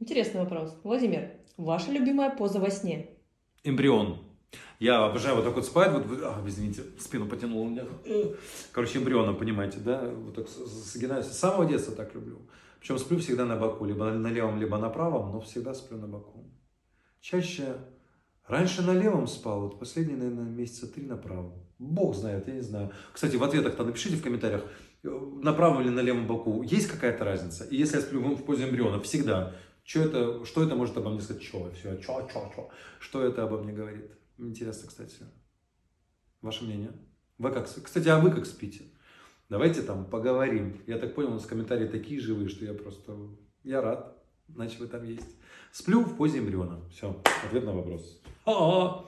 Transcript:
Интересный вопрос. Владимир, ваша любимая поза во сне? Эмбрион. Я обожаю вот так вот спать, вот, а, извините, спину потянул у меня. Короче, эмбрионом, понимаете, да? Вот так сгинаюсь. С самого детства так люблю. Причем сплю всегда на боку, либо на левом, либо на правом, но всегда сплю на боку. Чаще, раньше на левом спал, вот последние, наверное, месяца три на правом. Бог знает, я не знаю. Кстати, в ответах-то напишите в комментариях, на правом или на левом боку есть какая-то разница? И если я сплю в позе эмбриона, всегда, что это, что это может обо мне сказать? Что? Все, что, что, что? Что это обо мне говорит? Интересно, кстати. Ваше мнение? Вы как, кстати, а вы как спите? Давайте там поговорим. Я так понял, у нас комментарии такие живые, что я просто... Я рад, значит, вы там есть. Сплю в позе эмбриона. Все, ответ на вопрос. Ха-ха.